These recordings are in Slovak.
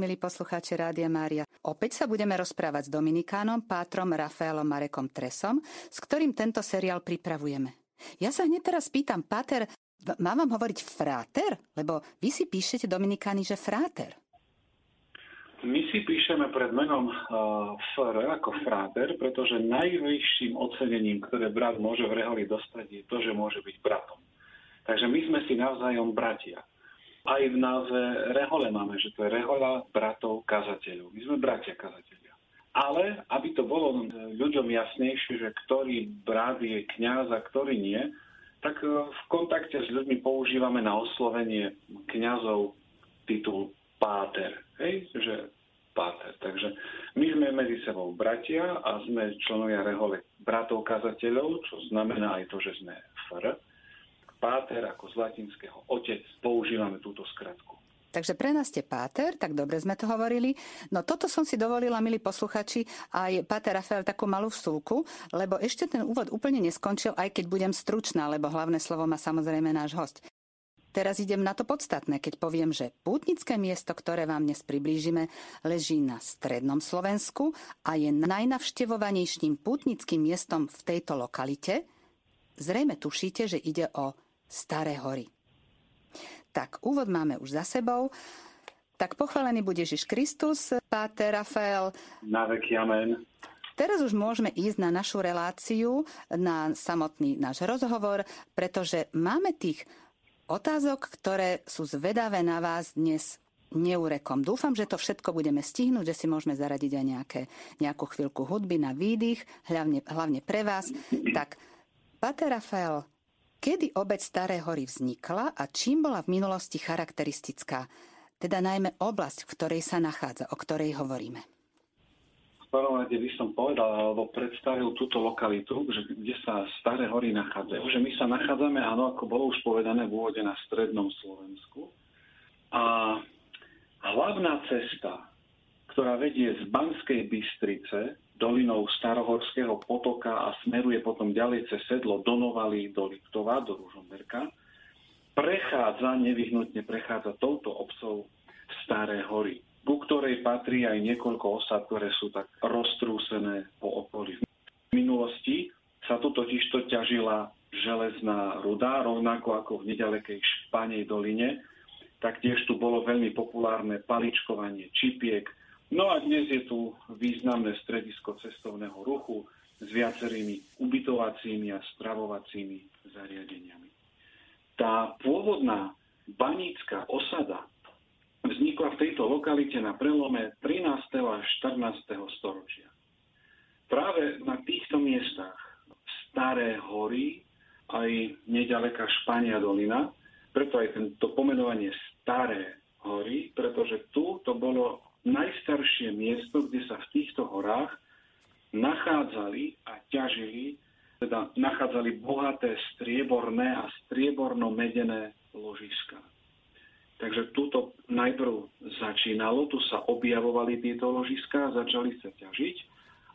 Milí poslucháči Rádia Mária, opäť sa budeme rozprávať s Dominikánom, pátrom Rafaelom Marekom Tresom, s ktorým tento seriál pripravujeme. Ja sa hneď teraz pýtam, Páter, mám vám hovoriť fráter? Lebo vy si píšete Dominikány, že fráter. My si píšeme pred menom uh, FR ako fráter, pretože najvyšším ocenením, ktoré brat môže v reholi dostať, je to, že môže byť bratom. Takže my sme si navzájom bratia. Aj v názve rehole máme, že to je rehola bratov kazateľov. My sme bratia kazateľia. Ale aby to bolo ľuďom jasnejšie, že ktorý brat je kňaz a ktorý nie, tak e, v kontakte s ľuďmi používame na oslovenie kňazov titul páter. Hej, že páter. Takže my sme medzi sebou bratia a sme členovia rehole bratov kazateľov, čo znamená aj to, že sme fr páter ako z latinského otec, používame túto skratku. Takže pre nás ste páter, tak dobre sme to hovorili. No toto som si dovolila, milí posluchači, aj páter Rafael takú malú vsúku, lebo ešte ten úvod úplne neskončil, aj keď budem stručná, lebo hlavné slovo má samozrejme náš host. Teraz idem na to podstatné, keď poviem, že pútnické miesto, ktoré vám dnes priblížime, leží na strednom Slovensku a je najnavštevovanejším pútnickým miestom v tejto lokalite. Zrejme tušíte, že ide o Staré hory. Tak, úvod máme už za sebou. Tak pochválený bude Ježiš Kristus, Páter Rafael. Na veky amen. Teraz už môžeme ísť na našu reláciu, na samotný náš rozhovor, pretože máme tých otázok, ktoré sú zvedavé na vás dnes neurekom. Dúfam, že to všetko budeme stihnúť, že si môžeme zaradiť aj nejaké, nejakú chvíľku hudby na výdych, hlavne, hlavne pre vás. Tak, Pater Rafael, Kedy obec Staré hory vznikla a čím bola v minulosti charakteristická? Teda najmä oblasť, v ktorej sa nachádza, o ktorej hovoríme. V prvom rade by som povedal, alebo predstavil túto lokalitu, že kde sa Staré hory nachádzajú. Že my sa nachádzame, áno, ako bolo už povedané v úvode, na strednom Slovensku. A hlavná cesta, ktorá vedie z Banskej Bystrice dolinou Starohorského potoka a smeruje potom ďalej cez sedlo do Novaly, do Liptova, do Ružomberka, prechádza, nevyhnutne prechádza touto obcov Staré hory, ku ktorej patrí aj niekoľko osad, ktoré sú tak roztrúsené po okolí. V minulosti sa tu totižto ťažila železná ruda, rovnako ako v nedalekej Španej doline. Taktiež tu bolo veľmi populárne paličkovanie čipiek, No a dnes je tu významné stredisko cestovného ruchu s viacerými ubytovacími a stravovacími zariadeniami. Tá pôvodná banícka osada vznikla v tejto lokalite na prelome 13. a 14. storočia. Práve na týchto miestach Staré hory, aj nedaleká Špania dolina, preto aj tento pomenovanie Staré hory, pretože tu to bolo najstaršie miesto, kde sa v týchto horách nachádzali a ťažili, teda nachádzali bohaté strieborné a strieborno-medené ložiska. Takže túto najprv začínalo, tu sa objavovali tieto ložiska, začali sa ťažiť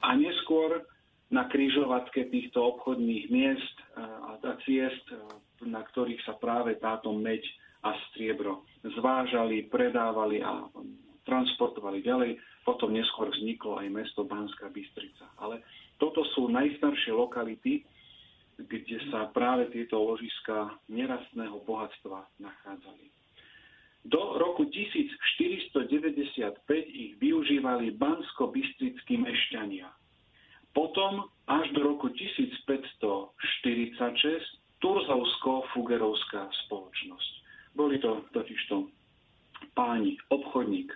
a neskôr na krížovatke týchto obchodných miest a ciest, na ktorých sa práve táto meď a striebro zvážali, predávali a transportovali ďalej. Potom neskôr vzniklo aj mesto Banská Bystrica. Ale toto sú najstaršie lokality, kde sa práve tieto ložiska nerastného bohatstva nachádzali. Do roku 1495 ich využívali bansko-bystrickí mešťania. Potom až do roku 1546 Turzovsko-Fugerovská spoločnosť. Boli to totižto páni, obchodník,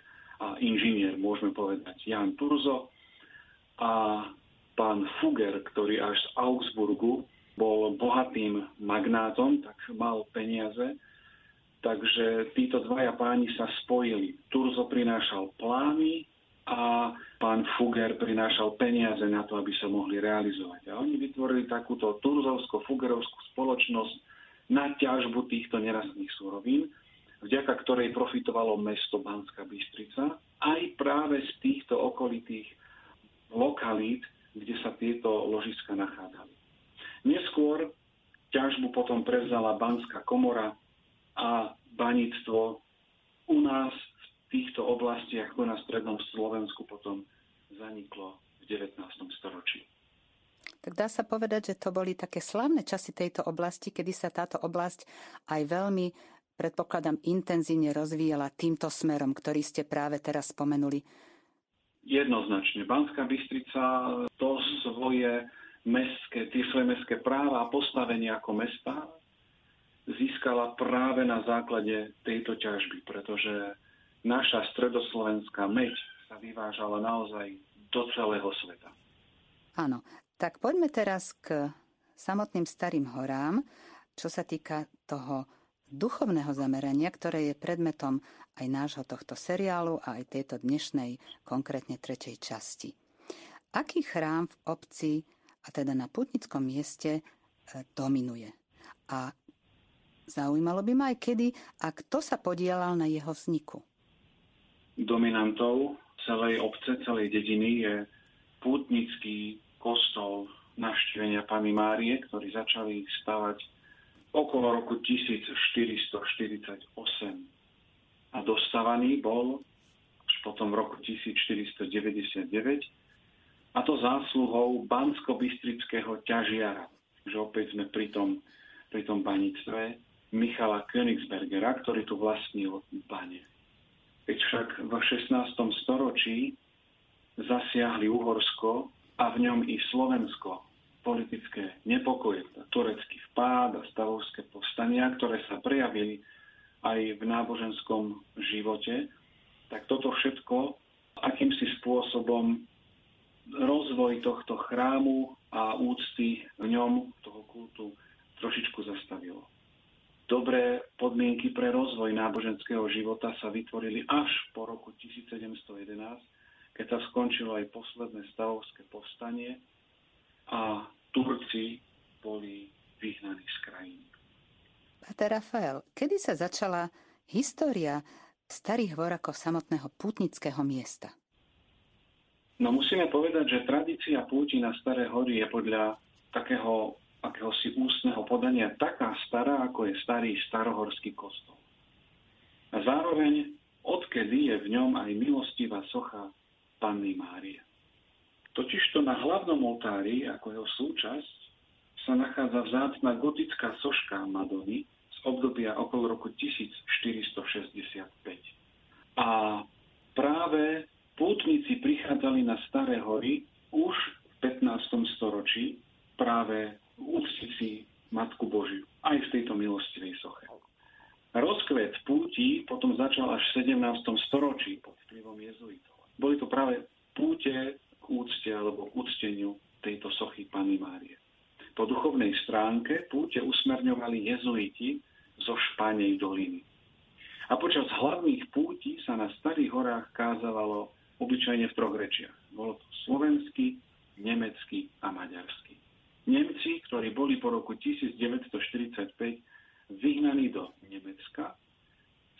inžinier, môžeme povedať, Jan Turzo a pán Fugger, ktorý až z Augsburgu bol bohatým magnátom, tak mal peniaze. Takže títo dvaja páni sa spojili. Turzo prinášal plány a pán Fugger prinášal peniaze na to, aby sa mohli realizovať. A oni vytvorili takúto turzovsko-fugerovskú spoločnosť na ťažbu týchto nerastných súrovín vďaka ktorej profitovalo mesto Banská Bystrica, aj práve z týchto okolitých lokalít, kde sa tieto ložiska nachádzali. Neskôr ťažbu potom prevzala Banská komora a baníctvo u nás v týchto oblastiach oblasti ako na strednom Slovensku potom zaniklo v 19. storočí. Tak dá sa povedať, že to boli také slavné časy tejto oblasti, kedy sa táto oblasť aj veľmi, predpokladám, intenzívne rozvíjala týmto smerom, ktorý ste práve teraz spomenuli. Jednoznačne. Banská Bystrica to svoje mestské, tie svoje mestské práva a postavenie ako mesta získala práve na základe tejto ťažby, pretože naša stredoslovenská meď sa vyvážala naozaj do celého sveta. Áno, tak poďme teraz k samotným starým horám, čo sa týka toho duchovného zamerania, ktoré je predmetom aj nášho tohto seriálu a aj tejto dnešnej, konkrétne tretej časti. Aký chrám v obci, a teda na putnickom mieste, e, dominuje? A zaujímalo by ma aj kedy a kto sa podielal na jeho vzniku? Dominantou celej obce, celej dediny je pútnický kostol navštívenia Pany Márie, ktorý začali stavať okolo roku 1448 a dostávaný bol až potom v roku 1499 a to zásluhou bansko-bystrického ťažiara, že opäť sme pri tom, pri tom banictve Michala Königsbergera, ktorý tu vlastnil bane. Keď však v 16. storočí zasiahli Uhorsko a v ňom i Slovensko politické nepokoje, turecký vpád a stavovské povstania, ktoré sa prejavili aj v náboženskom živote, tak toto všetko akýmsi spôsobom rozvoj tohto chrámu a úcty v ňom, toho kultu, trošičku zastavilo. Dobré podmienky pre rozvoj náboženského života sa vytvorili až po roku 1711, keď sa skončilo aj posledné stavovské povstanie a Turci boli vyhnaní z krajiny. Pater Rafael, kedy sa začala história starých hôr ako samotného pútnického miesta? No musíme povedať, že tradícia púti na Staré hory je podľa takého akéhosi ústneho podania taká stará, ako je starý starohorský kostol. A zároveň, odkedy je v ňom aj milostivá socha Panny Márie. Totižto na hlavnom oltári, ako jeho súčasť, sa nachádza vzácna gotická soška Madony z obdobia okolo roku 1465. A práve pútnici prichádzali na Staré hory už v 15. storočí práve úctiť si Matku Božiu, aj v tejto milostivej soche. Rozkvet púti potom začal až v 17. storočí pod vplyvom jezuitov. Boli to práve púte úcte alebo k úcteniu tejto sochy Pany Márie. Po duchovnej stránke púte usmerňovali jezuiti zo Španej doliny. A počas hlavných púti sa na Starých horách kázavalo obyčajne v troch rečiach. Bolo to slovenský, nemecký a maďarský. Nemci, ktorí boli po roku 1945 vyhnaní do Nemecka,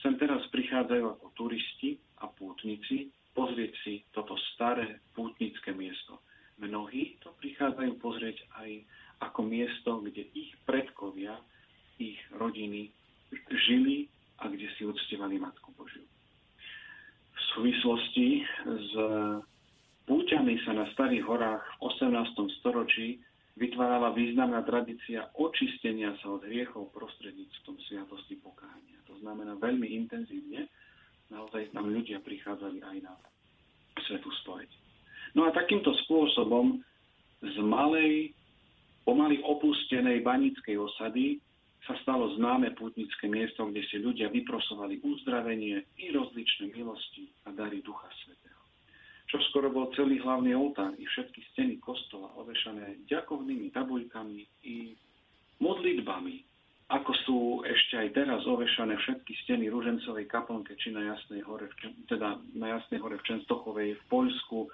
sem teraz prichádzajú ako turisti a pútnici pozrieť si toto staré pútnické miesto. Mnohí to prichádzajú pozrieť aj ako miesto, kde ich predkovia, ich rodiny žili a kde si uctievali Matku Božiu. V súvislosti s púťami sa na Starých horách v 18. storočí vytvárala významná tradícia očistenia sa od hriechov prostredníctvom sviatosti pokáhania. To znamená veľmi intenzívne naozaj tam ľudia prichádzali aj na svetú spoveď. No a takýmto spôsobom z malej, pomaly opustenej banickej osady sa stalo známe pútnické miesto, kde si ľudia vyprosovali uzdravenie i rozličné milosti a dary Ducha Svetého. Čo skoro bol celý hlavný oltár i všetky steny kostola ovešané ďakovnými tabuľkami i modlitbami ako sú ešte aj teraz ovešané všetky steny Ružencovej kaplnke, či na Jasnej hore, teda na Jasnej hore v Čenstochovej, v Poľsku,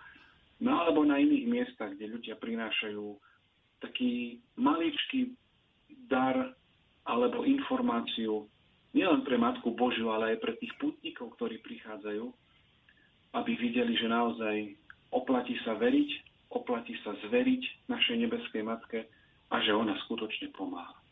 no alebo na iných miestach, kde ľudia prinášajú taký maličký dar alebo informáciu nielen pre Matku Božiu, ale aj pre tých putníkov, ktorí prichádzajú, aby videli, že naozaj oplatí sa veriť, oplatí sa zveriť našej nebeskej Matke a že ona skutočne pomáha.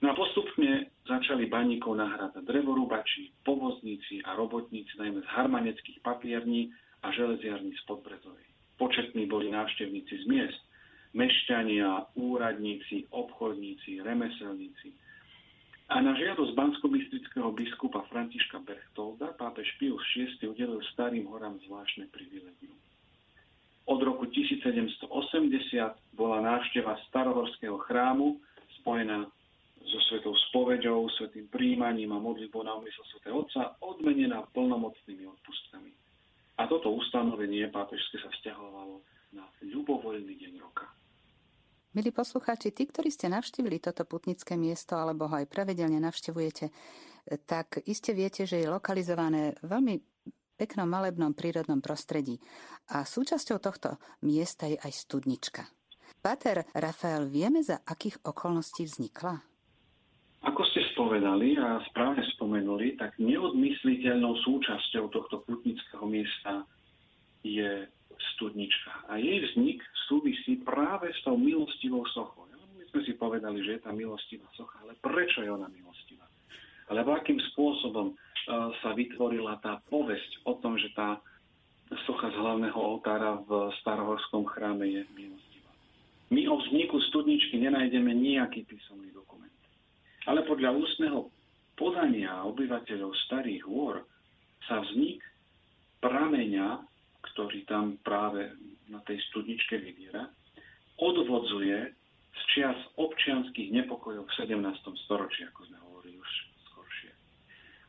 No a postupne začali baníkov nahrádať drevorúbači, povozníci a robotníci, najmä z harmaneckých papierní a železiarní z Podbrezovej. Početní boli návštevníci z miest, mešťania, úradníci, obchodníci, remeselníci. A na žiadosť bansko-bystrického biskupa Františka Berchtolda pápež Pius VI udelil starým horám zvláštne privilegium. Od roku 1780 bola návšteva starohorského chrámu spojená so svetou spoveďou, svetým príjmaním a modlitbou na umysel svätého Otca odmenená plnomocnými odpustkami. A toto ustanovenie pápežské sa vzťahovalo na ľubovoľný deň roka. Milí poslucháči, tí, ktorí ste navštívili toto putnické miesto alebo ho aj pravidelne navštevujete, tak iste viete, že je lokalizované veľmi peknom malebnom prírodnom prostredí. A súčasťou tohto miesta je aj studnička. Pater Rafael, vieme, za akých okolností vznikla? Ako ste spovedali a správne spomenuli, tak neodmysliteľnou súčasťou tohto putnického miesta je studnička. A jej vznik súvisí práve s tou milostivou sochou. My sme si povedali, že je tá milostivá socha, ale prečo je ona milostivá? Alebo akým spôsobom uh, sa vytvorila tá povesť o tom, že tá socha z hlavného oltára v starohorskom chráme je milostivá. My o vzniku studničky nenájdeme nejaký písomný. Ale podľa ústneho podania obyvateľov starých hôr sa vznik prameňa ktorý tam práve na tej studničke vydiera, odvodzuje z čias občianských nepokojov v 17. storočí, ako sme hovorili už skoršie.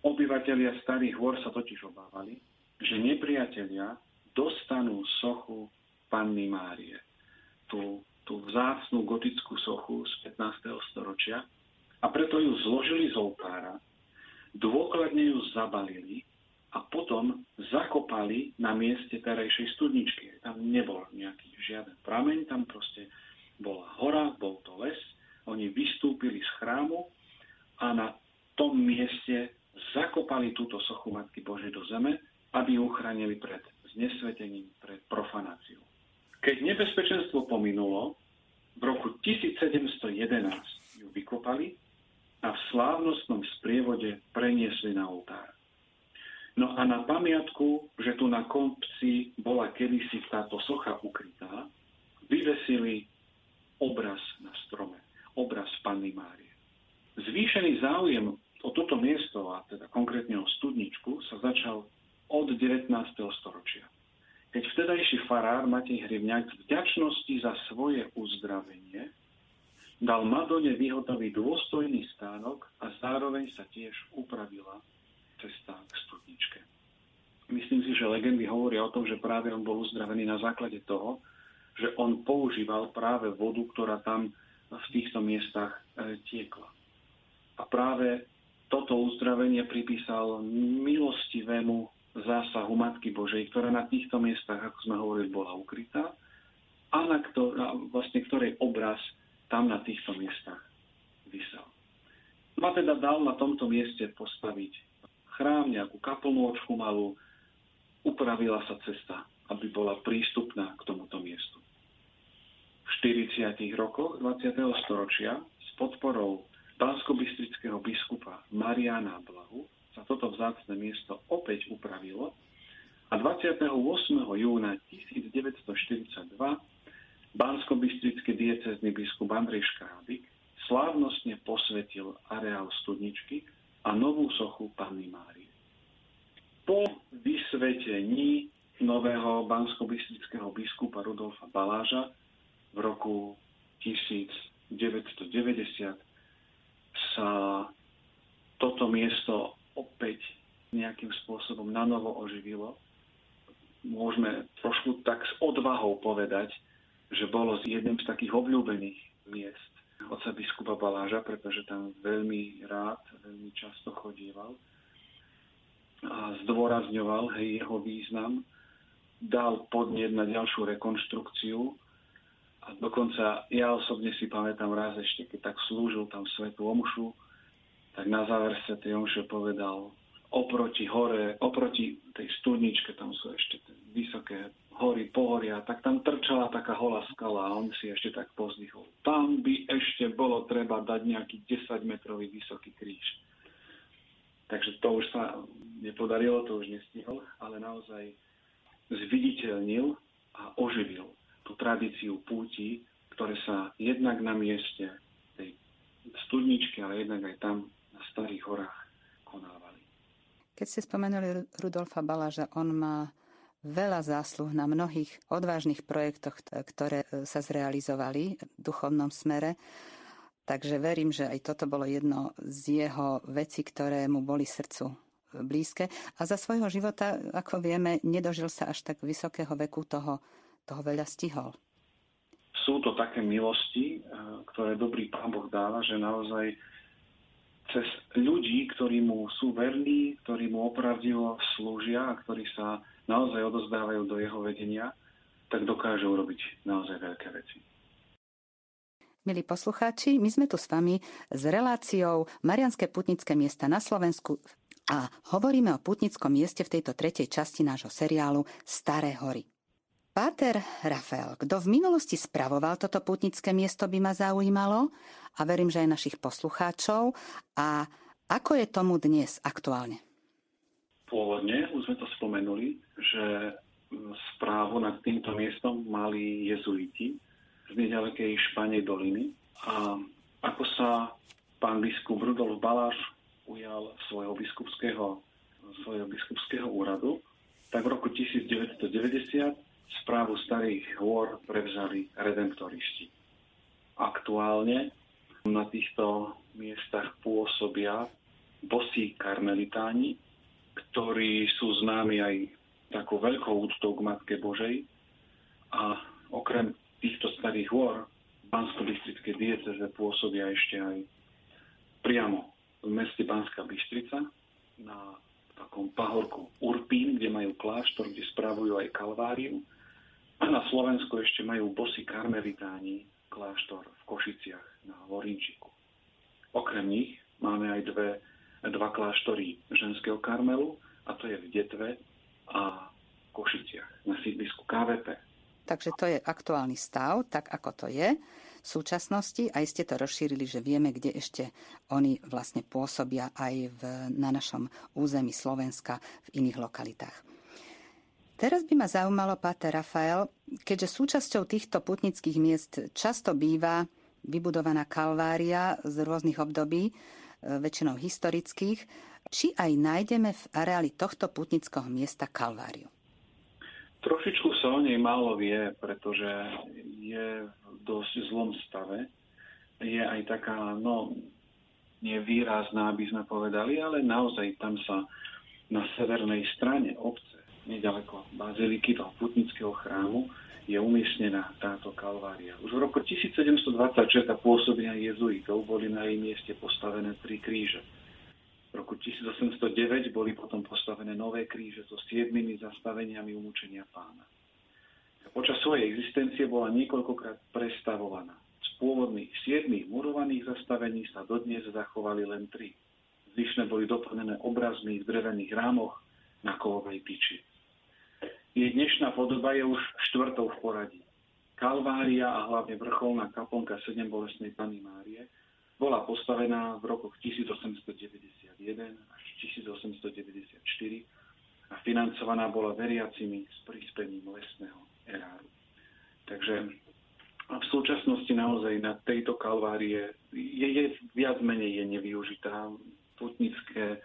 Obyvatelia starých hôr sa totiž obávali, že nepriatelia dostanú sochu Panny Márie, tú, tú vzácnú gotickú sochu z 15. storočia a preto ju zložili z oltára, dôkladne ju zabalili a potom zakopali na mieste terajšej studničky. Tam nebol nejaký žiaden prameň, tam proste bola hora, bol to les. Oni vystúpili z chrámu a na tom mieste zakopali túto sochu Matky Božej do zeme, aby ju uchránili pred znesvetením, pred profanáciou. Keď nebezpečenstvo pominulo, v roku 1711 ju vykopali a v slávnostnom sprievode preniesli na oltár. No a na pamiatku, že tu na kopci bola kedysi táto socha ukrytá, vyvesili obraz na strome, obraz Panny Márie. Zvýšený záujem o toto miesto, a teda konkrétne o studničku, sa začal od 19. storočia. Keď vtedajší farár Matej Hrivňák vďačnosti za svoje uzdravenie dal Madone vyhotoviť dôstojný stánok a zároveň sa tiež upravila cesta k studničke. Myslím si, že legendy hovoria o tom, že práve on bol uzdravený na základe toho, že on používal práve vodu, ktorá tam v týchto miestach e, tiekla. A práve toto uzdravenie pripísal milostivému zásahu Matky Božej, ktorá na týchto miestach, ako sme hovorili, bola ukrytá a na ktor- vlastne ktorej obraz tam na týchto miestach vysel. Ma teda dal na tomto mieste postaviť chrám, nejakú kaplnôčku malú, upravila sa cesta, aby bola prístupná k tomuto miestu. V 40. rokoch 20. storočia s podporou bansko-bystrického biskupa Mariana Blahu sa toto vzácne miesto opäť upravilo a 28. júna 1942 bansko-bystrický diecezný biskup Andrej Škrábik slávnostne posvetil areál studničky a novú sochu Panny Márie. Po vysvetení nového bansko biskupa Rudolfa Baláža v roku 1990 sa toto miesto opäť nejakým spôsobom nanovo oživilo. Môžeme trošku tak s odvahou povedať, že bolo jedným z takých obľúbených miest oca biskupa Baláža, pretože tam veľmi rád, veľmi často chodieval a zdôrazňoval hej, jeho význam, dal podnet na ďalšiu rekonštrukciu a dokonca ja osobne si pamätám raz ešte, keď tak slúžil tam svetú omšu, tak na záver sa tej omše povedal oproti hore, oproti tej studničke, tam sú ešte vysoké hory, pohoria, tak tam trčala taká holá skala a on si ešte tak pozdychol. Tam by ešte bolo treba dať nejaký 10-metrový vysoký kríž. Takže to už sa nepodarilo, to už nestihol, ale naozaj zviditeľnil a oživil tú tradíciu púti, ktoré sa jednak na mieste tej studničky, ale jednak aj tam na starých horách konávali. Keď ste spomenuli Rudolfa Balaža, on má veľa zásluh na mnohých odvážnych projektoch, ktoré e, sa zrealizovali v duchovnom smere. Takže verím, že aj toto bolo jedno z jeho vecí, ktoré mu boli srdcu blízke. A za svojho života, ako vieme, nedožil sa až tak vysokého veku, toho, toho veľa stihol. Sú to také milosti, e, ktoré dobrý Pán Boh dáva, že naozaj cez ľudí, ktorí mu sú verní, ktorí mu opravdivo slúžia a ktorí sa naozaj odozdávajú do jeho vedenia, tak dokážu urobiť naozaj veľké veci. Milí poslucháči, my sme tu s vami s reláciou Marianské putnické miesta na Slovensku a hovoríme o putnickom mieste v tejto tretej časti nášho seriálu Staré hory. Páter Rafael, kto v minulosti spravoval toto putnické miesto, by ma zaujímalo a verím, že aj našich poslucháčov. A ako je tomu dnes aktuálne? Pôvodne, už sme to spomenuli, že správu nad týmto miestom mali jezuiti z nedalekej Španej doliny. A ako sa pán biskup Rudolf Baláš ujal svojho biskupského, svojho biskupského úradu, tak v roku 1990 správu starých hôr prevzali redemptoristi. Aktuálne na týchto miestach pôsobia bosí karmelitáni, ktorí sú známi aj takou veľkou úctou k Matke Božej a okrem týchto starých hôr v Bansko-Bystrickej dieceze pôsobia ešte aj priamo v meste Banská Bystrica na takom pahorku Urpín, kde majú kláštor, kde spravujú aj kalváriu a na Slovensku ešte majú bosy karmelitáni kláštor v Košiciach na Vorinčiku. Okrem nich máme aj dve, dva kláštory ženského karmelu a to je v Detve a Košiciach na sídlisku KVP. Takže to je aktuálny stav, tak ako to je v súčasnosti. Aj ste to rozšírili, že vieme, kde ešte oni vlastne pôsobia aj v, na našom území Slovenska v iných lokalitách. Teraz by ma zaujímalo, Páter Rafael, keďže súčasťou týchto putnických miest často býva vybudovaná kalvária z rôznych období, väčšinou historických, či aj nájdeme v areáli tohto putnického miesta kalváriu? Trošičku sa o nej málo vie, pretože je v dosť zlom stave. Je aj taká, no, nevýrazná, aby sme povedali, ale naozaj tam sa na severnej strane obce nedaleko baziliky toho putnického chrámu, je umiestnená táto kalvária. Už v roku 1726 pôsobenia jezuitov boli na jej mieste postavené tri kríže. V roku 1809 boli potom postavené nové kríže so siedmými zastaveniami umúčenia pána. Počas svojej existencie bola niekoľkokrát prestavovaná. Z pôvodných siedmých murovaných zastavení sa dodnes zachovali len tri. Zvyšné boli doplnené obrazmi v drevených rámoch na kovovej piči. Jej dnešná podoba je už štvrtou v poradí. Kalvária a hlavne vrcholná kaplnka 7 bolestnej Pany Márie bola postavená v rokoch 1891 až 1894 a financovaná bola veriacimi s príspením lesného eráru. Takže v súčasnosti naozaj na tejto kalvárie je, je viac menej je nevyužitá. Putnické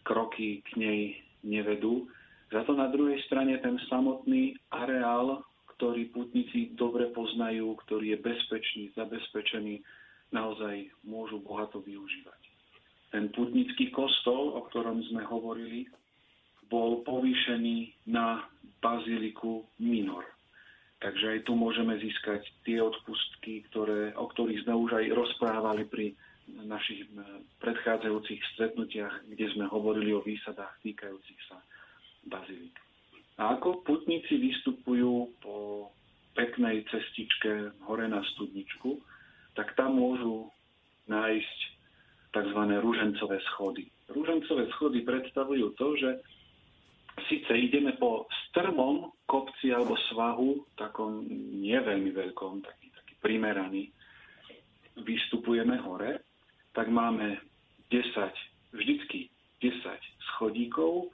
kroky k nej nevedú za to na druhej strane ten samotný areál, ktorý putníci dobre poznajú, ktorý je bezpečný, zabezpečený, naozaj môžu bohato využívať. Ten putnický kostol, o ktorom sme hovorili, bol povýšený na baziliku Minor. Takže aj tu môžeme získať tie odpustky, ktoré, o ktorých sme už aj rozprávali pri našich predchádzajúcich stretnutiach, kde sme hovorili o výsadách týkajúcich sa bazilík. A ako putníci vystupujú po peknej cestičke hore na studničku, tak tam môžu nájsť tzv. ružencové schody. Rúžencové schody predstavujú to, že síce ideme po strmom kopci alebo svahu, takom nie veľmi veľkom, taký, taký primeraný, vystupujeme hore, tak máme 10, vždycky 10 schodíkov,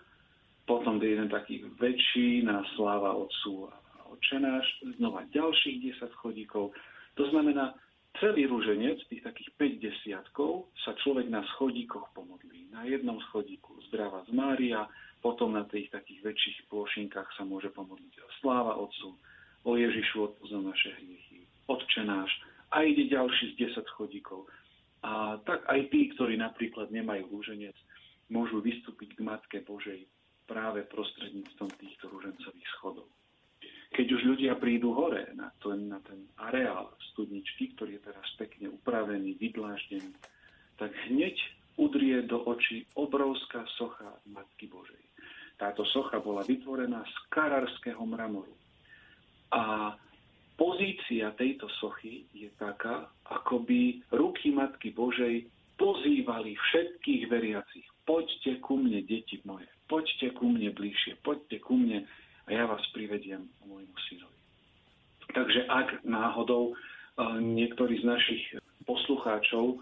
potom je jeden taký väčší na sláva Otcu a Otčenáš, znova ďalších 10 schodíkov. To znamená, celý rúženec, tých takých 5 desiatkov, sa človek na schodíkoch pomodlí. Na jednom schodíku zdravá z Mária, potom na tých takých väčších plošinkách sa môže pomodliť sláva Otcu, o Ježišu odpoznal naše hriechy, Otčenáš a ide ďalší z 10 schodíkov. A tak aj tí, ktorí napríklad nemajú rúženec, môžu vystúpiť k Matke Božej práve prostredníctvom týchto rúžencových schodov. Keď už ľudia prídu hore na ten, na ten areál studničky, ktorý je teraz pekne upravený, vydláždený, tak hneď udrie do očí obrovská socha Matky Božej. Táto socha bola vytvorená z karárskeho mramoru. A pozícia tejto sochy je taká, ako by ruky Matky Božej pozývali všetkých veriacich. Poďte ku mne, deti moje poďte ku mne bližšie, poďte ku mne a ja vás privediem k môjmu synovi. Takže ak náhodou e, niektorý z našich poslucháčov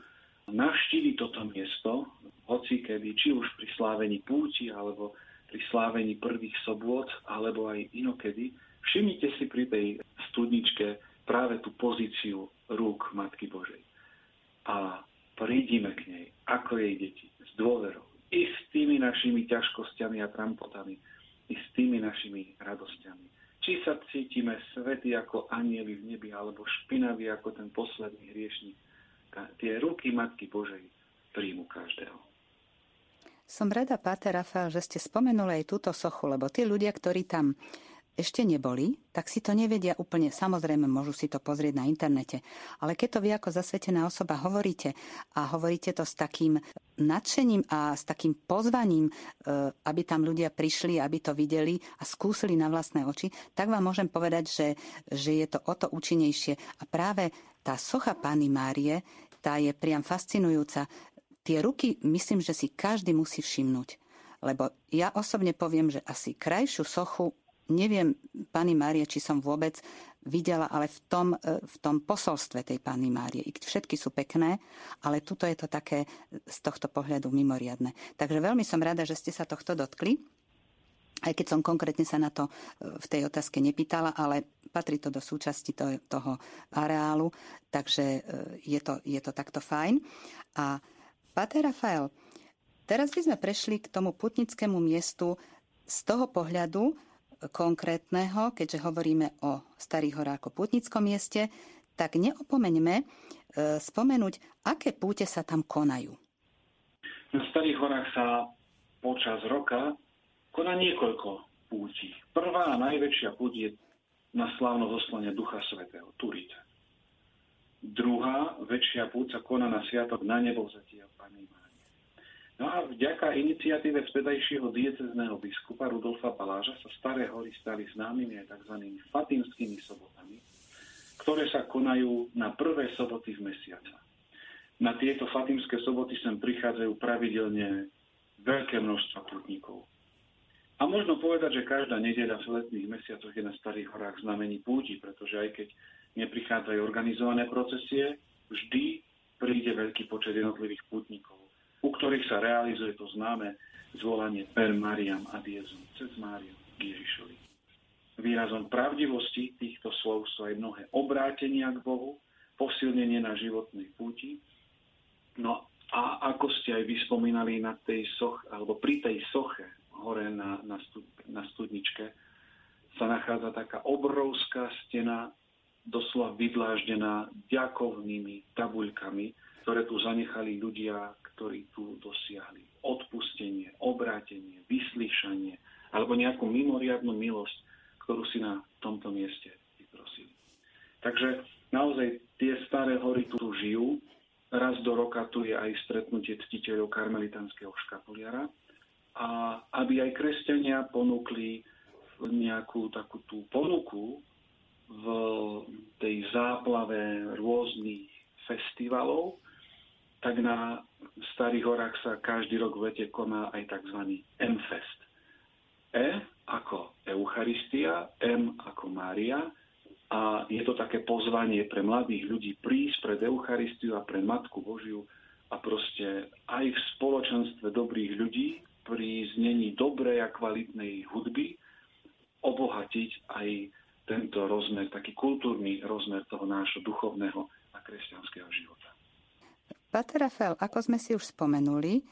navštívi toto miesto, hoci kedy, či už pri slávení púti, alebo pri slávení prvých sobôd, alebo aj inokedy, všimnite si pri tej studničke práve tú pozíciu rúk Matky Božej. A prídime k nej, ako jej deti, s dôverou, i s tými našimi ťažkosťami a trampotami, i s tými našimi radosťami. Či sa cítime svety ako anieli v nebi, alebo špinaví ako ten posledný hriešnik, tie ruky Matky Božej príjmu každého. Som rada, Páter Rafael, že ste spomenuli aj túto sochu, lebo tí ľudia, ktorí tam ešte neboli, tak si to nevedia úplne. Samozrejme, môžu si to pozrieť na internete. Ale keď to vy ako zasvetená osoba hovoríte a hovoríte to s takým nadšením a s takým pozvaním, e, aby tam ľudia prišli, aby to videli a skúsili na vlastné oči, tak vám môžem povedať, že, že je to o to účinnejšie. A práve tá socha Pány Márie, tá je priam fascinujúca. Tie ruky, myslím, že si každý musí všimnúť. Lebo ja osobne poviem, že asi krajšiu sochu neviem, pani Márie, či som vôbec videla, ale v tom, e, v tom posolstve tej pani Márie. Všetky sú pekné, ale tuto je to také z tohto pohľadu mimoriadne. Takže veľmi som rada, že ste sa tohto dotkli. Aj keď som konkrétne sa na to e, v tej otázke nepýtala, ale patrí to do súčasti to, toho areálu, takže e, je to, je to takto fajn. A Pater Rafael, teraz by sme prešli k tomu putnickému miestu z toho pohľadu, konkrétneho, keďže hovoríme o Starých horách ako putnickom mieste, tak neopomeňme e, spomenúť, aké púte sa tam konajú. Na Starých horách sa počas roka koná niekoľko púti. Prvá a najväčšia púť je na slávno zoslanie Ducha Svetého, Turita. Druhá väčšia púť sa koná na sviatok na nebo vzatia Pani No a vďaka iniciatíve vtedajšieho diecezného biskupa Rudolfa Paláža sa Staré hory stali známymi aj tzv. fatimskými sobotami, ktoré sa konajú na prvé soboty v mesiaca. Na tieto fatimské soboty sem prichádzajú pravidelne veľké množstvo putníkov. A možno povedať, že každá nedeľa v letných mesiacoch je na Starých horách znamení púti, pretože aj keď neprichádzajú organizované procesie, vždy príde veľký počet jednotlivých pútnikov u ktorých sa realizuje to známe zvolanie per Mariam a Diezum, cez Máriu k Ježišovi. Výrazom pravdivosti týchto slov sú aj mnohé obrátenia k Bohu, posilnenie na životnej púti. No a ako ste aj vyspomínali na tej soch, alebo pri tej soche hore na, na, stud, na studničke, sa nachádza taká obrovská stena, doslova vydláždená ďakovnými tabuľkami, ktoré tu zanechali ľudia, ktorí tu dosiahli odpustenie, obrátenie, vyslyšanie alebo nejakú mimoriadnu milosť, ktorú si na tomto mieste vyprosili. Takže naozaj tie staré hory tu žijú. Raz do roka tu je aj stretnutie ctiteľov karmelitanského škapuliara. A aby aj kresťania ponúkli nejakú takú tú ponuku v tej záplave rôznych festivalov, tak na Starých horách sa každý rok v lete koná aj tzv. M-Fest. E ako Eucharistia, M ako Mária a je to také pozvanie pre mladých ľudí prísť pred Eucharistiu a pre Matku Božiu a proste aj v spoločenstve dobrých ľudí pri znení dobrej a kvalitnej hudby obohatiť aj tento rozmer, taký kultúrny rozmer toho nášho duchovného a kresťanského života. Pater Rafael, ako sme si už spomenuli,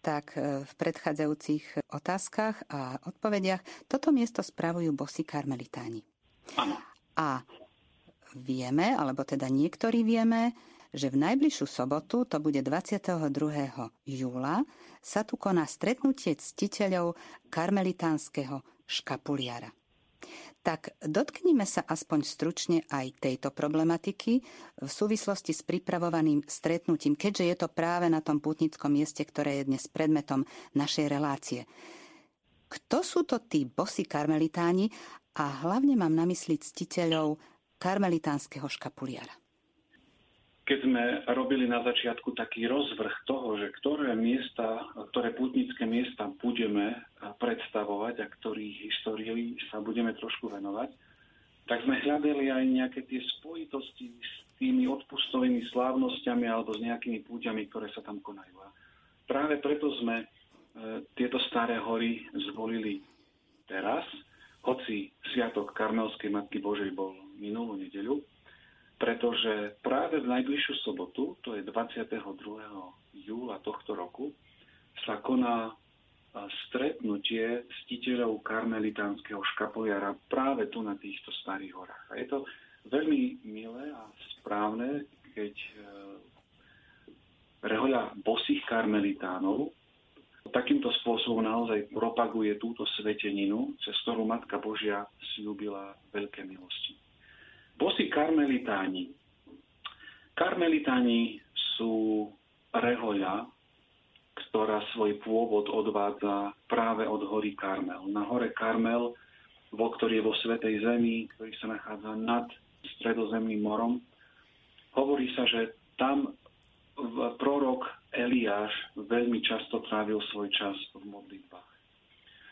tak e, v predchádzajúcich otázkach a odpovediach toto miesto spravujú bosí karmelitáni. A vieme, alebo teda niektorí vieme, že v najbližšiu sobotu, to bude 22. júla, sa tu koná stretnutie ctiteľov karmelitánskeho škapuliara. Tak dotknime sa aspoň stručne aj tejto problematiky v súvislosti s pripravovaným stretnutím, keďže je to práve na tom putnickom mieste, ktoré je dnes predmetom našej relácie. Kto sú to tí bosí karmelitáni a hlavne mám na mysli ctiteľov karmelitánskeho škapuliara? Keď sme robili na začiatku taký rozvrh toho, že ktoré miesta, ktoré putnické miesta budeme predstavovať a ktorých histórií sa budeme trošku venovať, tak sme hľadali aj nejaké tie spojitosti s tými odpustovými slávnosťami alebo s nejakými púťami, ktoré sa tam konajú. A práve preto sme e, tieto staré hory zvolili teraz, hoci Sviatok Karmelskej Matky Božej bol minulú nedeľu, pretože práve v najbližšiu sobotu, to je 22. júla tohto roku, sa koná stretnutie ctiteľov karmelitánskeho škapoviara práve tu na týchto starých horách. A je to veľmi milé a správne, keď e, rehoľa bosých karmelitánov takýmto spôsobom naozaj propaguje túto sveteninu, cez ktorú Matka Božia slúbila veľké milosti. Bosí karmelitáni. Karmelitáni sú rehoľa, ktorá svoj pôvod odvádza práve od hory Karmel. Na hore Karmel, vo ktorý je vo Svetej Zemi, ktorý sa nachádza nad stredozemným morom, hovorí sa, že tam prorok Eliáš veľmi často trávil svoj čas v modlitbách.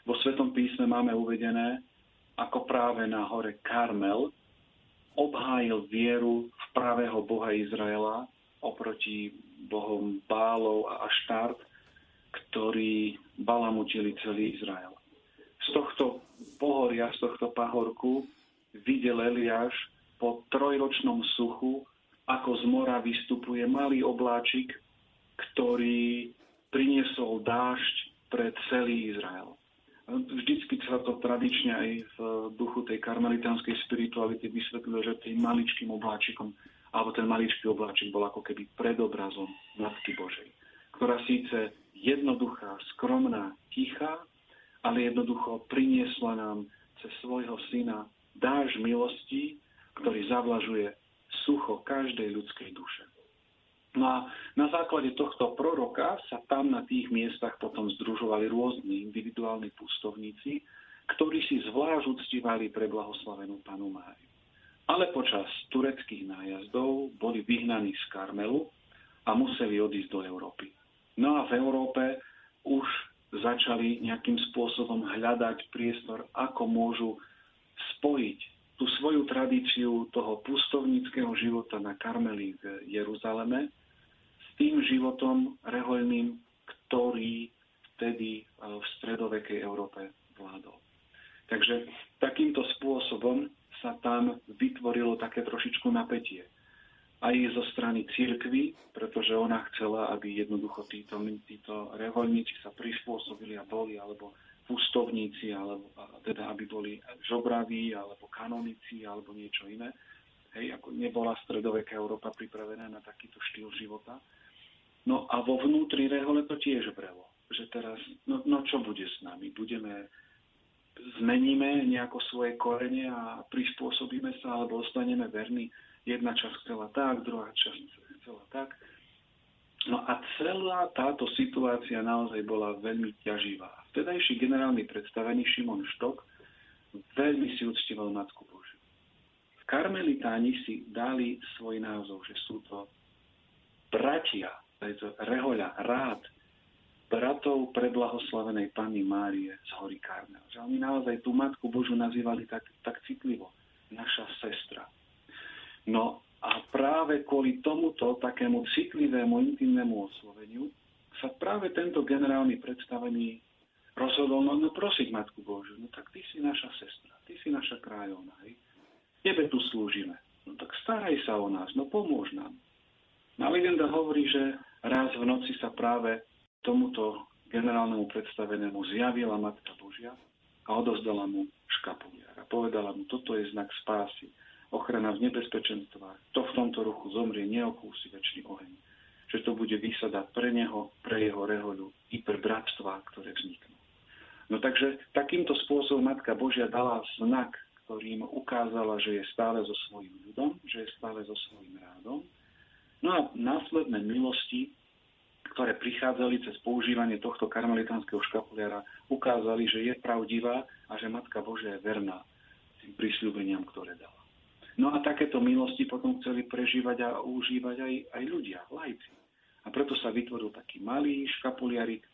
Vo Svetom písme máme uvedené, ako práve na hore Karmel obhájil vieru v pravého Boha Izraela oproti bohom Bálov a Aštart, ktorí balamutili celý Izrael. Z tohto pohoria, z tohto pahorku videl Eliáš po trojročnom suchu, ako z mora vystupuje malý obláčik, ktorý priniesol dážď pre celý Izrael. Vždycky sa to tradične aj v duchu tej karmelitánskej spirituality vysvetlilo, že tým maličkým obláčikom, alebo ten maličký obláčik bol ako keby predobrazom Matky Božej, ktorá síce jednoduchá, skromná, tichá, ale jednoducho priniesla nám cez svojho syna dáž milosti, ktorý zavlažuje sucho každej ľudskej duše. No a na základe tohto proroka sa tam na tých miestach potom združovali rôzni individuálni pustovníci, ktorí si zvlášť uctívali pre blahoslavenú panu Máriu. Ale počas tureckých nájazdov boli vyhnaní z Karmelu a museli odísť do Európy. No a v Európe už začali nejakým spôsobom hľadať priestor, ako môžu spojiť tú svoju tradíciu toho pustovníckého života na Karmeli v Jeruzaleme tým životom rehoľným, ktorý vtedy e, v stredovekej Európe vládol. Takže takýmto spôsobom sa tam vytvorilo také trošičku napätie. Aj zo strany církvy, pretože ona chcela, aby jednoducho títo, títo rehoľníci sa prispôsobili a boli, alebo pustovníci, alebo teda aby boli žobraví, alebo kanonici, alebo niečo iné. Hej, ako nebola stredoveká Európa pripravená na takýto štýl života. No a vo vnútri rehole to tiež vrelo. Že teraz, no, no čo bude s nami? Budeme, zmeníme nejako svoje korene a prispôsobíme sa, alebo ostaneme verní. Jedna časť chcela tak, druhá časť chcela tak. No a celá táto situácia naozaj bola veľmi ťaživá. Vtedajší generálny predstavený Šimon Štok veľmi si uctieval Matku Božiu. Karmelitáni si dali svoj názov, že sú to bratia to rehoľa, rád bratov preblahoslavenej Panny Márie z hory Karmel. Že oni naozaj tú Matku Božu nazývali tak, tak citlivo. Naša sestra. No a práve kvôli tomuto takému citlivému, intimnému osloveniu sa práve tento generálny predstavený rozhodol, no, no prosiť Matku Božiu, no tak ty si naša sestra, ty si naša kráľovna, hej. Tebe tu slúžime. No tak staraj sa o nás, no pomôž nám. No legenda hovorí, že raz v noci sa práve tomuto generálnemu predstavenému zjavila Matka Božia a odozdala mu škapuliar a povedala mu, toto je znak spásy, ochrana v nebezpečenstvách, to v tomto ruchu zomrie, neokúsi väčší oheň. Že to bude výsada pre neho, pre jeho rehoľu i pre bratstva, ktoré vzniknú. No takže takýmto spôsobom Matka Božia dala znak, ktorým ukázala, že je stále so svojím ľudom, že je stále so svojím rádom. No a následné milosti ktoré prichádzali cez používanie tohto karmelitánskeho škapuliara, ukázali, že je pravdivá a že Matka Božia je verná tým prísľubeniam, ktoré dala. No a takéto milosti potom chceli prežívať a užívať aj, aj ľudia, lajci. A preto sa vytvoril taký malý škapuliarik,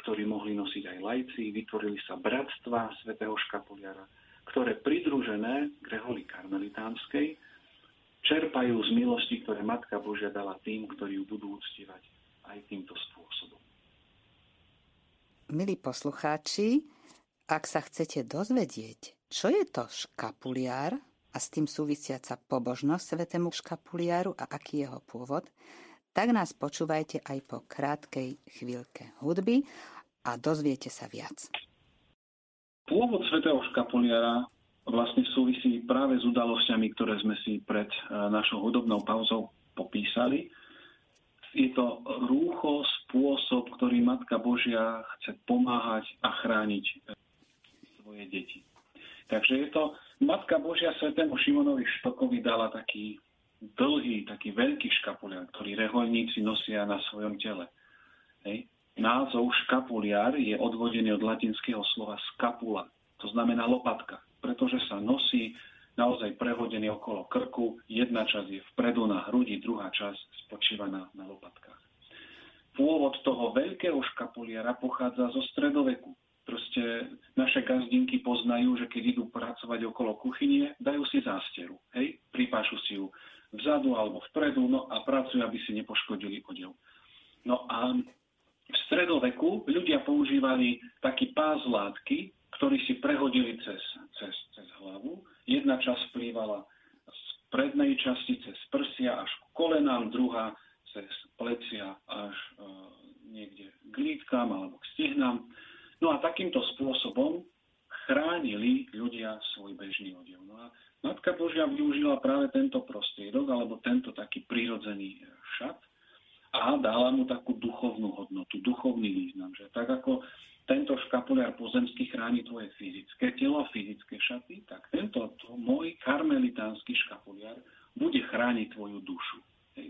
ktorý mohli nosiť aj lajci. Vytvorili sa bratstva svätého škapuliara, ktoré pridružené k reholi karmelitánskej čerpajú z milosti, ktoré Matka Božia dala tým, ktorí ju budú uctievať aj týmto spôsobom. Milí poslucháči, ak sa chcete dozvedieť, čo je to škapuliár a s tým súvisiaca pobožnosť svetému škapuliáru a aký jeho pôvod, tak nás počúvajte aj po krátkej chvíľke hudby a dozviete sa viac. Pôvod svetého škapuliara vlastne súvisí práve s udalosťami, ktoré sme si pred eh, našou hudobnou pauzou popísali je to rúcho, spôsob, ktorý Matka Božia chce pomáhať a chrániť e, svoje deti. Takže je to, Matka Božia svetému Šimonovi Štokovi dala taký dlhý, taký veľký škapuliar, ktorý reholníci nosia na svojom tele. Hej. Názov škapuliar je odvodený od latinského slova skapula, to znamená lopatka, pretože sa nosí naozaj prehodený okolo krku. Jedna časť je vpredu na hrudi, druhá časť spočíva na, na lopatkách. Pôvod toho veľkého škapuliara pochádza zo stredoveku. Proste naše gazdinky poznajú, že keď idú pracovať okolo kuchynie, dajú si zásteru. Hej? Pripášu si ju vzadu alebo vpredu no a pracujú, aby si nepoškodili odev. No a v stredoveku ľudia používali taký pás látky, ktorý si prehodili cez, cez, cez hlavu Jedna časť vplývala z prednej časti cez prsia až k kolenám, druhá cez plecia až e, niekde k lítkam alebo k stihnám. No a takýmto spôsobom chránili ľudia svoj bežný odev. A Matka Božia využila práve tento prostriedok alebo tento taký prírodzený šat a dala mu takú duchovnú hodnotu, duchovný význam. Že tak ako tento škapuliar pozemský chráni tvoje fyzické telo, fyzické šaty, tak tento to, môj karmelitánsky škapuliar bude chrániť tvoju dušu.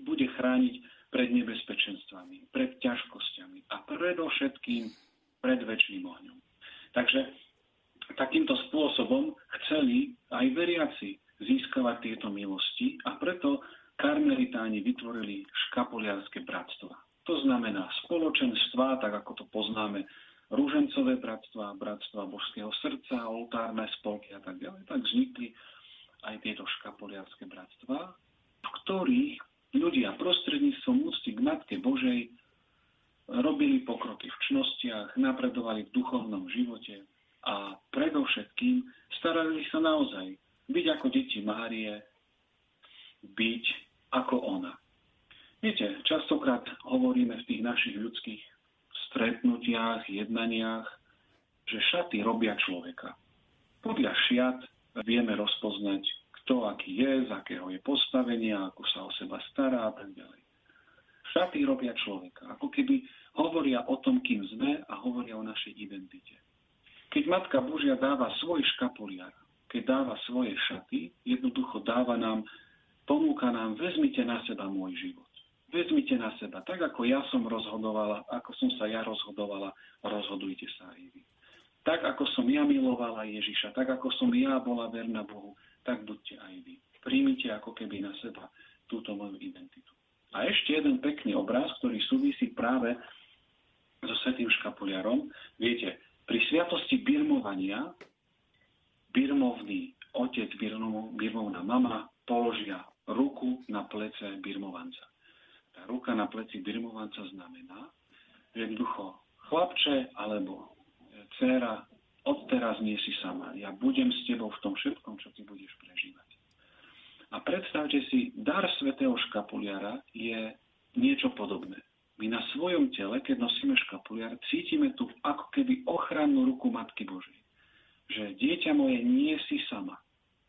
Bude chrániť pred nebezpečenstvami, pred ťažkosťami a predovšetkým pred väčšným ohňom. Takže takýmto spôsobom chceli aj veriaci získavať tieto milosti a preto karmelitáni vytvorili škapuliarské bratstva. To znamená spoločenstva, tak ako to poznáme rúžencové bratstva, bratstva božského srdca, oltárne spolky a tak ďalej, tak vznikli aj tieto škapoliarské bratstva, v ktorých ľudia prostredníctvom úcty k Matke Božej robili pokroky v čnostiach, napredovali v duchovnom živote a predovšetkým starali sa naozaj byť ako deti Márie, byť ako ona. Viete, častokrát hovoríme v tých našich ľudských stretnutiach, jednaniach, že šaty robia človeka. Podľa šiat vieme rozpoznať, kto aký je, z akého je postavenia, ako sa o seba stará a tak ďalej. Šaty robia človeka, ako keby hovoria o tom, kým sme a hovoria o našej identite. Keď Matka Božia dáva svoj škapuliar, keď dáva svoje šaty, jednoducho dáva nám, ponúka nám, vezmite na seba môj život. Vezmite na seba. Tak ako ja som rozhodovala, ako som sa ja rozhodovala, rozhodujte sa aj vy. Tak ako som ja milovala Ježiša, tak ako som ja bola verná Bohu, tak buďte aj vy. Príjmite ako keby na seba túto moju identitu. A ešte jeden pekný obraz, ktorý súvisí práve so svetým škapuliarom. Viete, pri sviatosti birmovania birmovný otec, birmovná mama položia ruku na plece birmovanca. Tá ruka na pleci birmovanca znamená, že jednoducho chlapče alebo dcera, odteraz nie si sama. Ja budem s tebou v tom všetkom, čo ty budeš prežívať. A predstavte si, dar svätého škapuliara je niečo podobné. My na svojom tele, keď nosíme škapuliar, cítime tu ako keby ochrannú ruku Matky Božej. Že dieťa moje, nie si sama.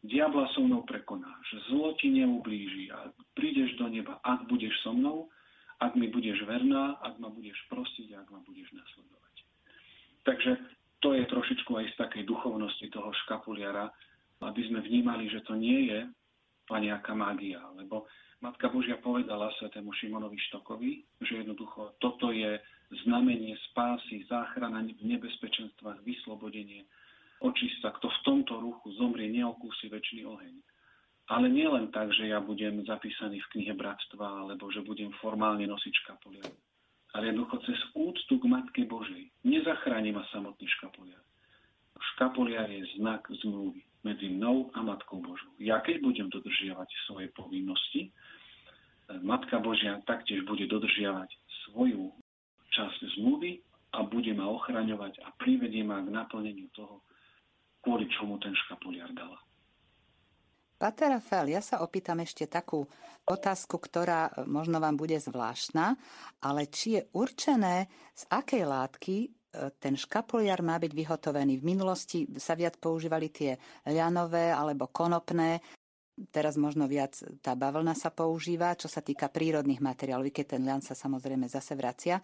Diabla so mnou prekonáš, zlo ti neublíži a prídeš do neba, ak budeš so mnou, ak mi budeš verná, ak ma budeš prosiť, ak ma budeš nasledovať. Takže to je trošičku aj z takej duchovnosti toho škapuliara, aby sme vnímali, že to nie je nejaká mágia. Lebo Matka Božia povedala svetému Šimonovi Štokovi, že jednoducho toto je znamenie spásy, záchrana v nebezpečenstvách, vyslobodenie, očista, kto v tomto ruchu zomrie, neokúsi väčší oheň. Ale nie len tak, že ja budem zapísaný v knihe Bratstva, alebo že budem formálne nosiť škapuliar. Ale jednoducho cez úctu k Matke Božej. Nezachráni ma samotný škapuliar. Škapuliar je znak zmluvy medzi mnou a Matkou Božou. Ja keď budem dodržiavať svoje povinnosti, Matka Božia taktiež bude dodržiavať svoju časť zmluvy a bude ma ochraňovať a privedie ma k naplneniu toho, kvôli čomu ten škapuliar dala. Pater Rafael, ja sa opýtam ešte takú otázku, ktorá možno vám bude zvláštna, ale či je určené, z akej látky ten škapuliar má byť vyhotovený. V minulosti sa viac používali tie ľanové alebo konopné, teraz možno viac tá bavlna sa používa, čo sa týka prírodných materiálov, keď ten ľan sa samozrejme zase vracia.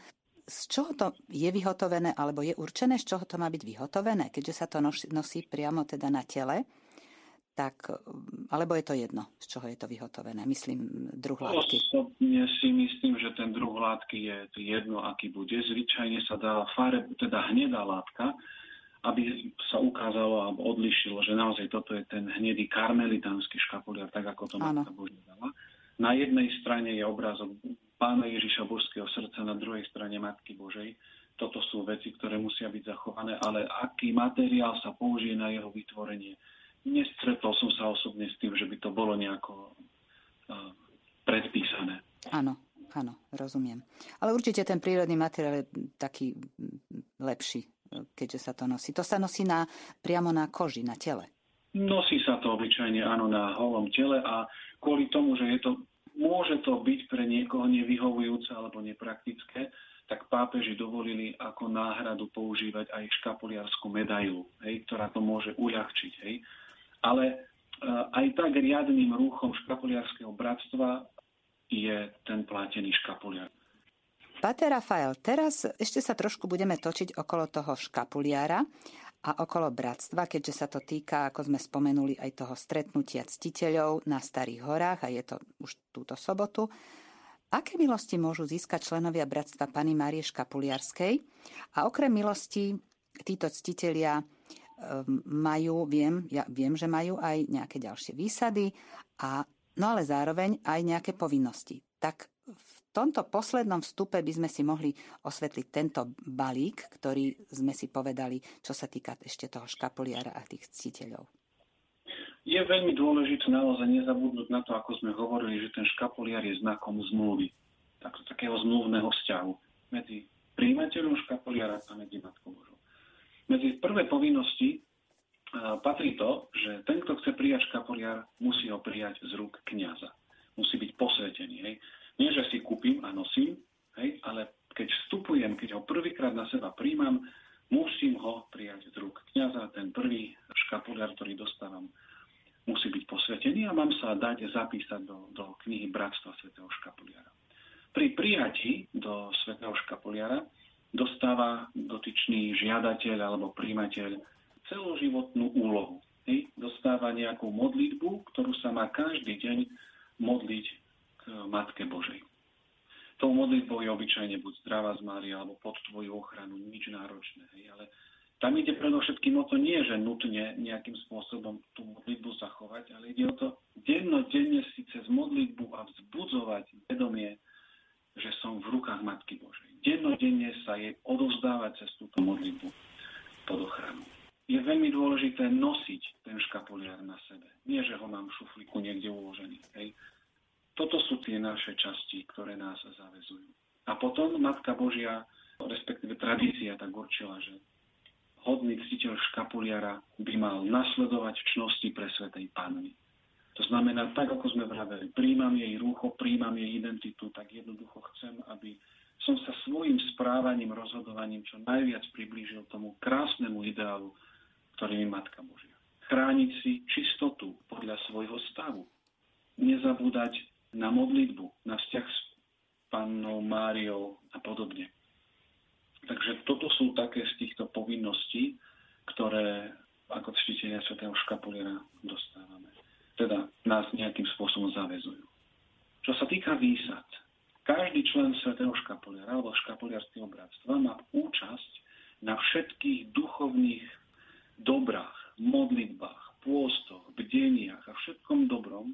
Z čoho to je vyhotovené, alebo je určené, z čoho to má byť vyhotovené, keďže sa to nosí priamo teda na tele? Tak, alebo je to jedno, z čoho je to vyhotovené, myslím, druh látky? Osobne si myslím, že ten druh látky je jedno, aký bude. Zvyčajne sa dá fare, teda hnedá látka, aby sa ukázalo alebo odlišilo, že naozaj toto je ten hnedý karmelitánsky škapuliar, tak ako to Matka Božia dala. Na jednej strane je obrázok pána Ježiša Božského srdca, na druhej strane Matky Božej. Toto sú veci, ktoré musia byť zachované, ale aký materiál sa použije na jeho vytvorenie, nestretol som sa osobne s tým, že by to bolo nejako uh, predpísané. Áno, áno, rozumiem. Ale určite ten prírodný materiál je taký lepší, keďže sa to nosí. To sa nosí na, priamo na koži, na tele. Nosí sa to obyčajne áno na holom tele a kvôli tomu, že je to, môže to byť pre niekoho nevyhovujúce alebo nepraktické, tak pápeži dovolili ako náhradu používať aj škapuliarskú medailu, hej, ktorá to môže uľahčiť. Hej ale e, aj tak riadným rúchom škapuliarského bratstva je ten plátený škapuliar. Pater Rafael, teraz ešte sa trošku budeme točiť okolo toho škapuliara a okolo bratstva, keďže sa to týka, ako sme spomenuli, aj toho stretnutia ctiteľov na Starých horách a je to už túto sobotu. Aké milosti môžu získať členovia bratstva Pany Márie Škapuliarskej? A okrem milosti títo ctitelia majú, viem, ja viem, že majú aj nejaké ďalšie výsady, a, no ale zároveň aj nejaké povinnosti. Tak v tomto poslednom vstupe by sme si mohli osvetliť tento balík, ktorý sme si povedali, čo sa týka ešte toho škapuliara a tých ctiteľov. Je veľmi dôležité naozaj nezabudnúť na to, ako sme hovorili, že ten škapuliar je znakom zmluvy, tak, takého zmluvného vzťahu medzi príjimateľom škapuliara a medzi Matkou Božou. Medzi prvé povinnosti patrí to, že ten, kto chce prijať škapoliar, musí ho prijať z rúk kniaza. Musí byť posvetený. Hej. Nie, že si kúpim a nosím, hej, ale keď vstupujem, keď ho prvýkrát na seba príjmam, musím ho prijať z rúk kniaza. Ten prvý škapuliar, ktorý dostávam, musí byť posvetený a mám sa dať zapísať do, do knihy Bratstva svätého škapuliara. Pri prijatí do svätého škapuliara dostáva dotyčný žiadateľ alebo príjimateľ celoživotnú úlohu. Hej? Dostáva nejakú modlitbu, ktorú sa má každý deň modliť k Matke Božej. Tou modlitbou je obyčajne buď zdravá z Mária, alebo pod tvoju ochranu, nič náročné. Hej? Ale tam ide predovšetkým o to nie, že nutne nejakým spôsobom tú modlitbu zachovať, ale ide o to dennodenne si cez modlitbu a vzbudzovať vedomie sebe. Nie, že ho mám v šuflíku niekde uložený. Hej. Toto sú tie naše časti, ktoré nás zavezujú. A potom Matka Božia, respektíve tradícia tak určila, že hodný ctiteľ škapuliara by mal nasledovať čnosti pre Svetej Panny. To znamená, tak ako sme vraveli, príjmam jej rúcho, príjmam jej identitu, tak jednoducho chcem, aby som sa svojim správaním, rozhodovaním čo najviac priblížil tomu krásnemu ideálu, ktorým je Matka Božia. Chrániť si čistotu podľa svojho stavu. Nezabúdať na modlitbu, na vzťah s pannou Máriou a podobne. Takže toto sú také z týchto povinností, ktoré ako ctiteľia svätého škapuliera dostávame. Teda nás nejakým spôsobom zavezujú. Čo sa týka výsad, každý člen svätého škapuliera alebo škapuliarského bratstva má účasť na všetkých duchovných dobrách, modlitbách, pôstoch, bdeniach a všetkom dobrom,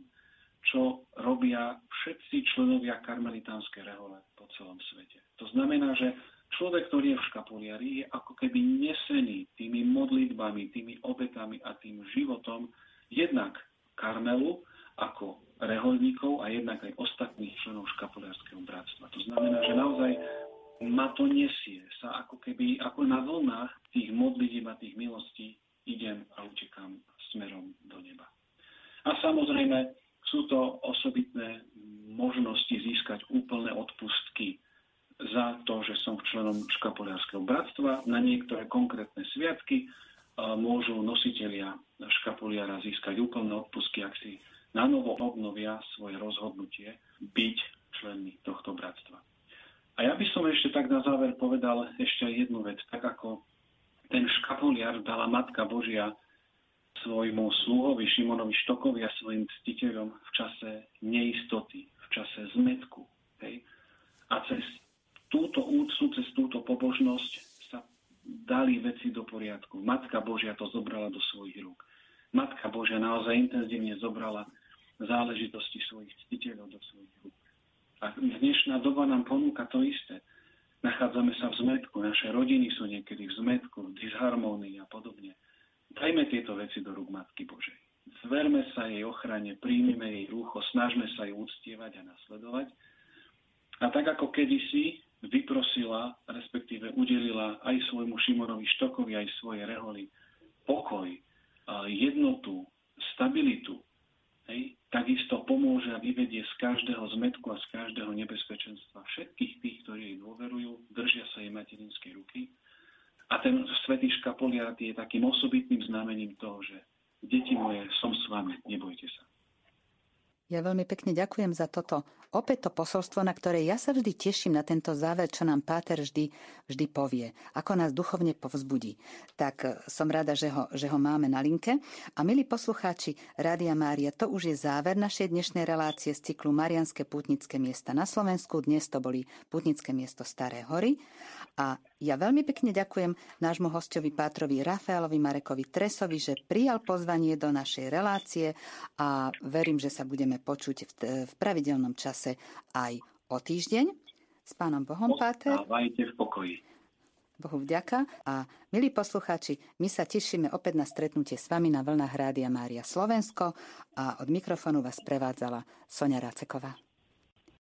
čo robia všetci členovia karmelitánskej rehole celom svete. To znamená, že človek, ktorý je v škapuliari, je ako keby nesený tými modlitbami, tými obetami a tým životom jednak Karmelu ako reholníkov a jednak aj ostatných členov škapuliarského bratstva. To znamená, že naozaj ma to nesie sa ako keby, ako na vlnách tých modlitieb a tých milostí idem a utekám smerom do neba. A samozrejme, sú to osobitné možnosti získať úplné odpustky za to, že som členom škapuliarského bratstva. Na niektoré konkrétne sviatky môžu nositelia škapuliara získať úplné odpustky, ak si na novo obnovia svoje rozhodnutie byť členmi tohto bratstva. A ja by som ešte tak na záver povedal ešte jednu vec. Tak ako ten škapuliar dala Matka Božia svojmu sluhovi Šimonovi Štokovi a svojim ctiteľom v čase neistoty, v čase zmetku. Hej? A cez túto úctu, cez túto pobožnosť sa dali veci do poriadku. Matka Božia to zobrala do svojich rúk. Matka Božia naozaj intenzívne zobrala záležitosti svojich ctiteľov do svojich rúk. A dnešná doba nám ponúka to isté. Nachádzame sa v zmetku, naše rodiny sú niekedy v zmetku, v disharmónii a podobne. Dajme tieto veci do rúk Matky Božej. Zverme sa jej ochrane, príjmime jej rúcho, snažme sa ju uctievať a nasledovať. A tak ako kedysi vyprosila, respektíve udelila aj svojmu Šimonovi Štokovi, aj svoje reholi pokoj, jednotu, stabilitu, hej, takisto pomôže a vyvedie z každého zmetku a z každého nebezpečenstva všetkých tých, ktorí jej dôverujú, držia sa jej materinskej ruky a ten svetý škapoliat je takým osobitným znamením toho, že deti moje, som s vami, nebojte sa. Ja veľmi pekne ďakujem za toto. Opäť to posolstvo, na ktoré ja sa vždy teším na tento záver, čo nám Páter vždy, vždy povie. Ako nás duchovne povzbudí. Tak eh, som rada, že ho, že ho máme na linke. A milí poslucháči Rádia Mária, to už je záver našej dnešnej relácie z cyklu Marianské putnické miesta na Slovensku. Dnes to boli putnické miesto Staré hory. A ja veľmi pekne ďakujem nášmu hostovi Pátrovi Rafaelovi Marekovi Tresovi, že prijal pozvanie do našej relácie a verím, že sa budeme počuť v, v pravidelnom čase aj o týždeň. S pánom Bohom, Páter. v pokoji. Bohu vďaka a milí poslucháči, my sa tešíme opäť na stretnutie s vami na vlnách Rádia Mária Slovensko a od mikrofónu vás prevádzala Sonia Raceková.